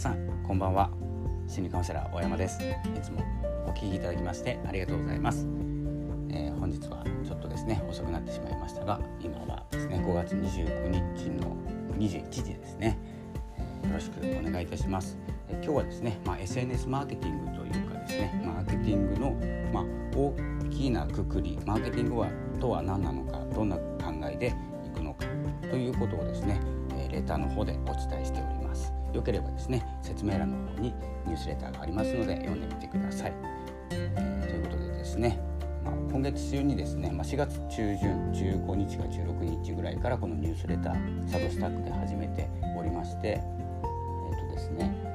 さんこんばんは。心理カウンセラー大山です。いつもお聞きいただきましてありがとうございます、えー、本日はちょっとですね遅くなってしまいましたが今はですね5月29日の21時ですね、えー、よろしくお願いいたします、えー、今日はですねまあ、SNS マーケティングというかですねマーケティングのまあ、大きなくくりマーケティングはとは何なのかどんな考えでいくのかということをですねえレターの方でお伝えしております。よければですね説明欄の方にニュースレターがありますので読んでみてください、えー、ということでですね、まあ、今月中にですね、まあ、4月中旬15日か16日ぐらいからこのニュースレターサブスタックで始めておりましてえ、ー、とですね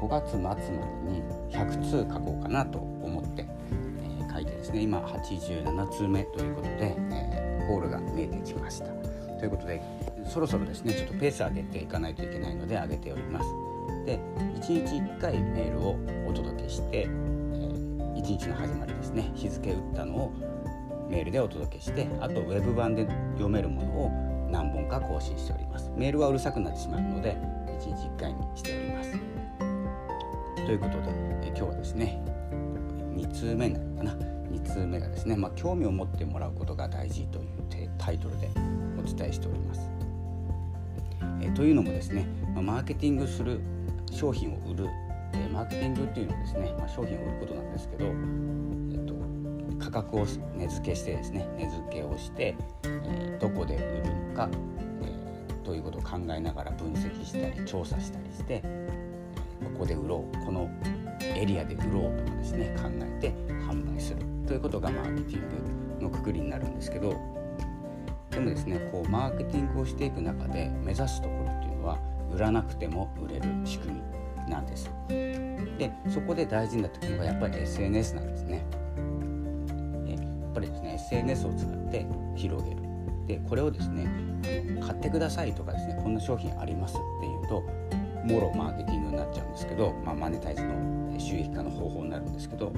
5月末までに100通書こうかなと思って、えー、書いてですね今87通目ということで、えー、ゴールが見えてきました。ということでそろそろですねちょっとペース上げていかないといけないので上げております。で1日1回メールをお届けして、えー、1日の始まりですね日付打ったのをメールでお届けしてあとウェブ版で読めるものを何本か更新しております。メールはうるさくなってしまうので1日1回にしております。ということで、え今日はですね2通目なるかな？2通目がですね、まあ、興味を持ってもらうことが大事というタイトルでお伝えしております。えというのもですね、まマーケティングする商品を売る、えマーケティングっていうのはですね、ま、商品を売ることなんですけど、えっと、価格を値付けしてですね値付けをして、えどこで売るのか、え、ということを考えながら分析したり調査したりして、えここで売ろうこのエリアで売ろうとかですね考えて販売するということがマーケティングのくくりになるんですけどでもですねこうマーケティングをしていく中で目指すところっていうのは売らなくても売れる仕組みなんです。でそこで大事になってくるのがやっぱり SNS なんですね。でやっぱりですね SNS を使って広げる。でこれをですね買ってくださいとかですねこんな商品ありますっていうともろマーケティングになっちゃうんですけど、まあ、マネタイズの収益化の方法になるんですけど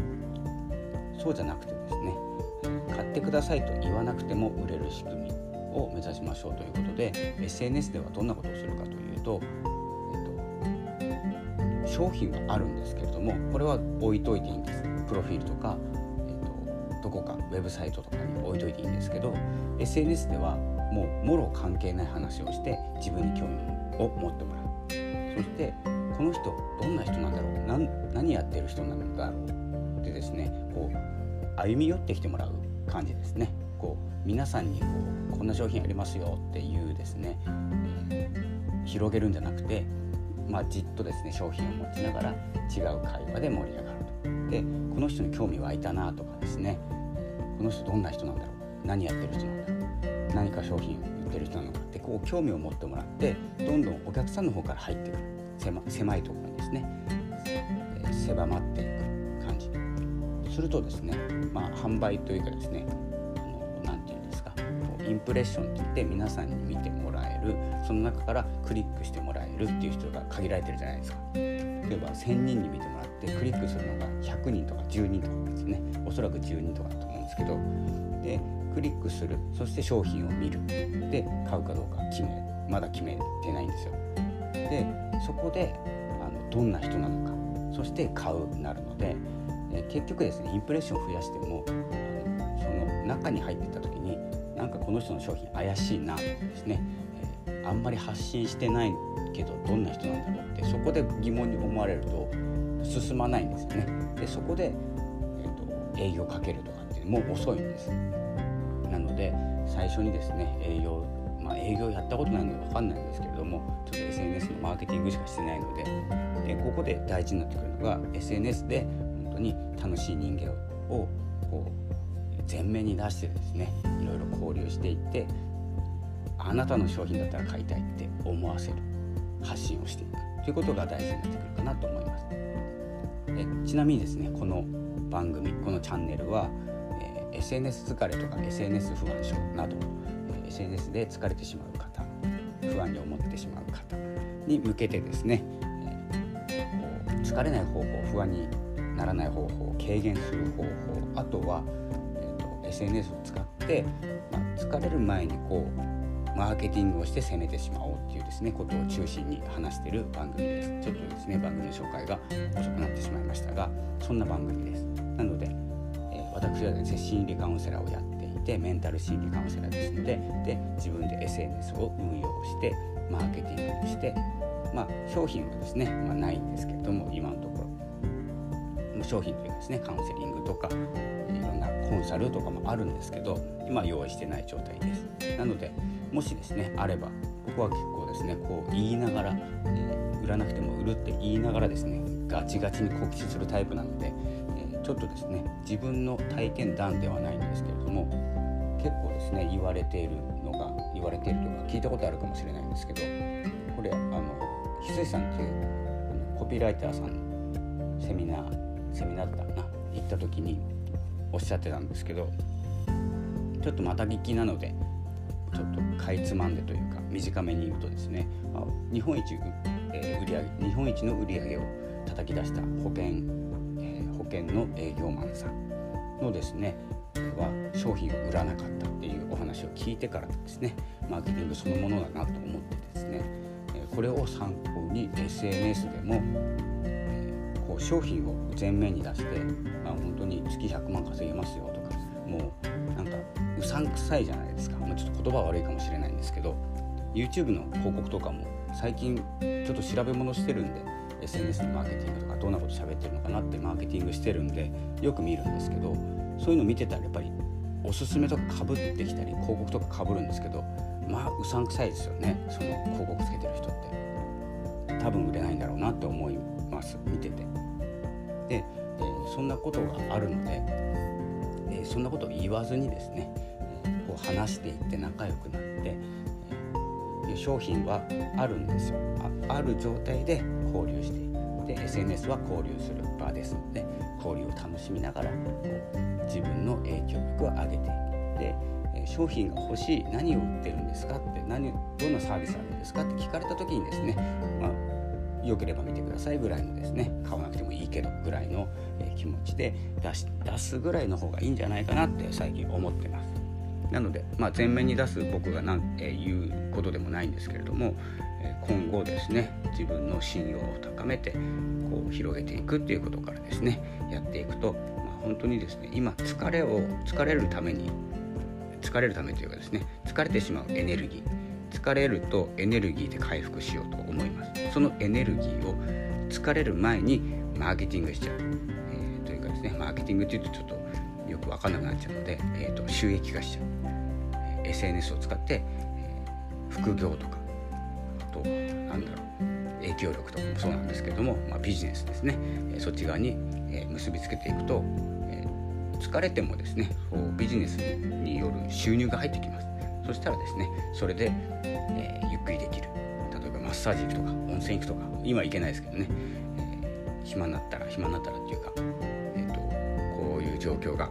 そうじゃなくてですね買ってくださいと言わなくても売れる仕組みを目指しましょうということで SNS ではどんなことをするかというと、えっと、商品はあるんですけれどもこれは置いといていいんです。プロフィールとか、えっと、どこかウェブサイトとかに置いといていいんですけど SNS ではもうもろ関係ない話をして自分に興味を持ってもらう。そしてこの人どんな人なんだろう？何やってる人なんだろう？でですねこう歩み寄ってきてもらう感じですね。こう皆さんにこうこんな商品ありますよっていうですね、広げるんじゃなくて、まあ、じっとですね商品を持ちながら違う会話で盛り上がると。でこの人に興味湧いたなとかですねこの人どんな人なんだろう何やってる人なんだろう何か商品売ってる人なのかってこう興味を持ってもらってどんどんお客さんの方から入ってくる狭狭いところにですね、え、狭まっていく感じするとですね、まあ、販売というかですねインプレッションって言って皆さんに見てもらえるその中からクリックしてもらえるっていう人が限られてるじゃないですか。例えば1000人に見てもらってクリックするのが100人とか10人とかですね。おそらく10人とかだと思うんですけど。でクリックする。そして商品を見る。で買うかどうか決めまだ決めてないんですよ。でそこであのどんな人なのか。そして買うなるのでえ結局ですねインプレッションを増やしてもその中に入ってた時なんかこの人の商品怪しいなとかですね、えー、あんまり発信してないけどどんな人なんだろうってそこで疑問に思われると進まないんですよね。でそこで、えーと、営業かけるとかってもう遅いんです。なので最初にですね営業まあ、営業やったことないので分かんないんですけれどもちょっと SNS のマーケティングしかしてないのででここで大事になってくるのが SNS で本当に楽しい人間をこう前面に出してですねいろいろ交流していってあなたの商品だったら買いたいって思わせる発信をしていくということが大事になってくるかなと思います。えちなみにですねこの番組このチャンネルは、えー、SNS 疲れとか SNS 不安症など、えー、SNS で疲れてしまう方不安に思ってしまう方に向けてですね、えー、疲れない方法不安にならない方法軽減する方法あとは SNS を、まあ、疲れる前にこうマーケティングをして攻めてしまおうっていうですねことを中心に話している番組です。ちょっとですね番組の紹介が遅くなってしまいましたがそんな番組です。なので、えー、私はですね心理カウンセラーをやっていてメンタル心理カウンセラーですのでで自分で SNS を運用してマーケティングをしてまあ商品はですね、まあ、ないんですけれども今のところ商品というかですねカウンセリングとかいろんなコンサルとかもあるんですけど今用意してない状態です。なのでもしですねあれば僕は結構ですねこう言いながら、えー、売らなくても売るって言いながらですねガチガチに告知するタイプなので、えー、ちょっとですね自分の体験談ではないんですけれども結構ですね言われているのが言われているというか聞いたことあるかもしれないんですけどこれあの翡翠さんっていうコピーライターさんのセミナーセミナーだったかな行った時におっしゃってたんですけどちょっとまた聞きなのでちょっとかいつまんでというか短めに言うとですね日本一、えー、売上日本一の売り上げを叩き出した保険、えー、保険の営業マンさんのですねは商品を売らなかったっていうお話を聞いてからですねマーケティングそのものだなと思ってですね、これを参考に SNS でも、こう商品を前面に出して、まあ、本当に月100万稼げますよとかもうなんかうさんくさいじゃないですか、まあ、ちょっと言葉悪いかもしれないんですけど YouTube の広告とかも最近ちょっと調べ物してるんで SNS のマーケティングとかどんなこと喋ってるのかなってマーケティングしてるんでよく見るんですけどそういうの見てたらやっぱりおすすめとかかぶってきたり広告とかかぶるんですけどまあうさんくさいですよね。その広告つけてる人って。多分売れないんだろうなって思います。見てて。で、えー、そんなことがあるので、えー、そんなことを言わずにですね、えー、こう話していって仲良くなって、え、商品はあるんですよ。あある状態で交流してで SNS は交流する場ですので交流を楽しみながら自分の影響力を上げていくで商品が欲しい何を売ってるんですかって何どんなサービスあるんですかって聞かれた時にですね、まあ、よければ見てくださいぐらいのですね買わなくてもいいけどぐらいの気持ちで出し出すぐらいの方がいいんじゃないかなって最近思ってます。なので、まあ、前面に出す僕が何、え、言うことでもないんですけれども、え、今後ですね自分の信用を高めてこう広げていくっていうことからですねやっていくと、まあ、本当にですね今疲れを疲れるために疲れるためというかですね疲れてしまうエネルギー疲れるとエネルギーで回復しようと思いますそのエネルギーを疲れる前にマーケティングしちゃう、えー、というかですねマーケティングっていうとちょっとよく分かんなくなっちゃうので、えーと、収益化しちゃう、SNS を使って、えー、副業とかあとなんだろう影響力とかもそうなんですけども、まあ、ビジネスですね、えー、そっち側に、えー、結びつけていくと、えー、疲れてもですねそうビジネスによる収入が入ってきます。そしたらですねそれで、えー、ゆっくりできる。マッサージ行くとか温泉行くとか今行けないですけどね、えー、暇になったら暇になったらっていうかえー、とこういう状況が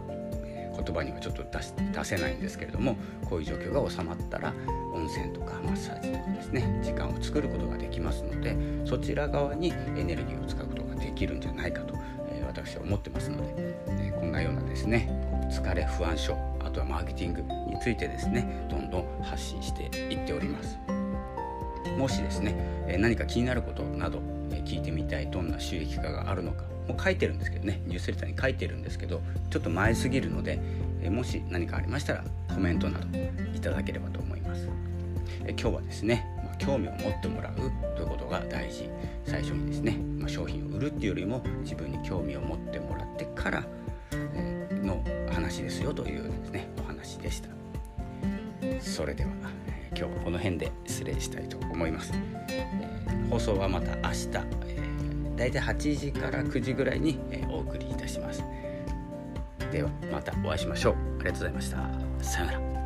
言葉にはちょっと出し出せないんですけれどもこういう状況が収まったら温泉とかマッサージとかですね時間を作ることができますのでそちら側にエネルギーを使うことができるんじゃないかと、えー、私は思ってますので、えー、こんなようなですね疲れ不安症あとはマーケティングについてですねどんどん発信していっております。もしですね、え何か気になることなど、え聞いてみたいどんな収益化があるのかもう書いてるんですけどねニュースレターに書いてるんですけどちょっと前すぎるので、えもし何かありましたらコメントなどいただければと思います。え今日はですね、ま、興味を持ってもらうということが大事最初にですね、ま、商品を売るっていうよりも自分に興味を持ってもらってから、え、の話ですよというですねお話でした。それでは、今日はこの辺で失礼したいと思います。えー、放送はまた明日、え大体8時から9時ぐらいに、えお送りいたします。ではまたお会いしましょう。ありがとうございました。さようなら。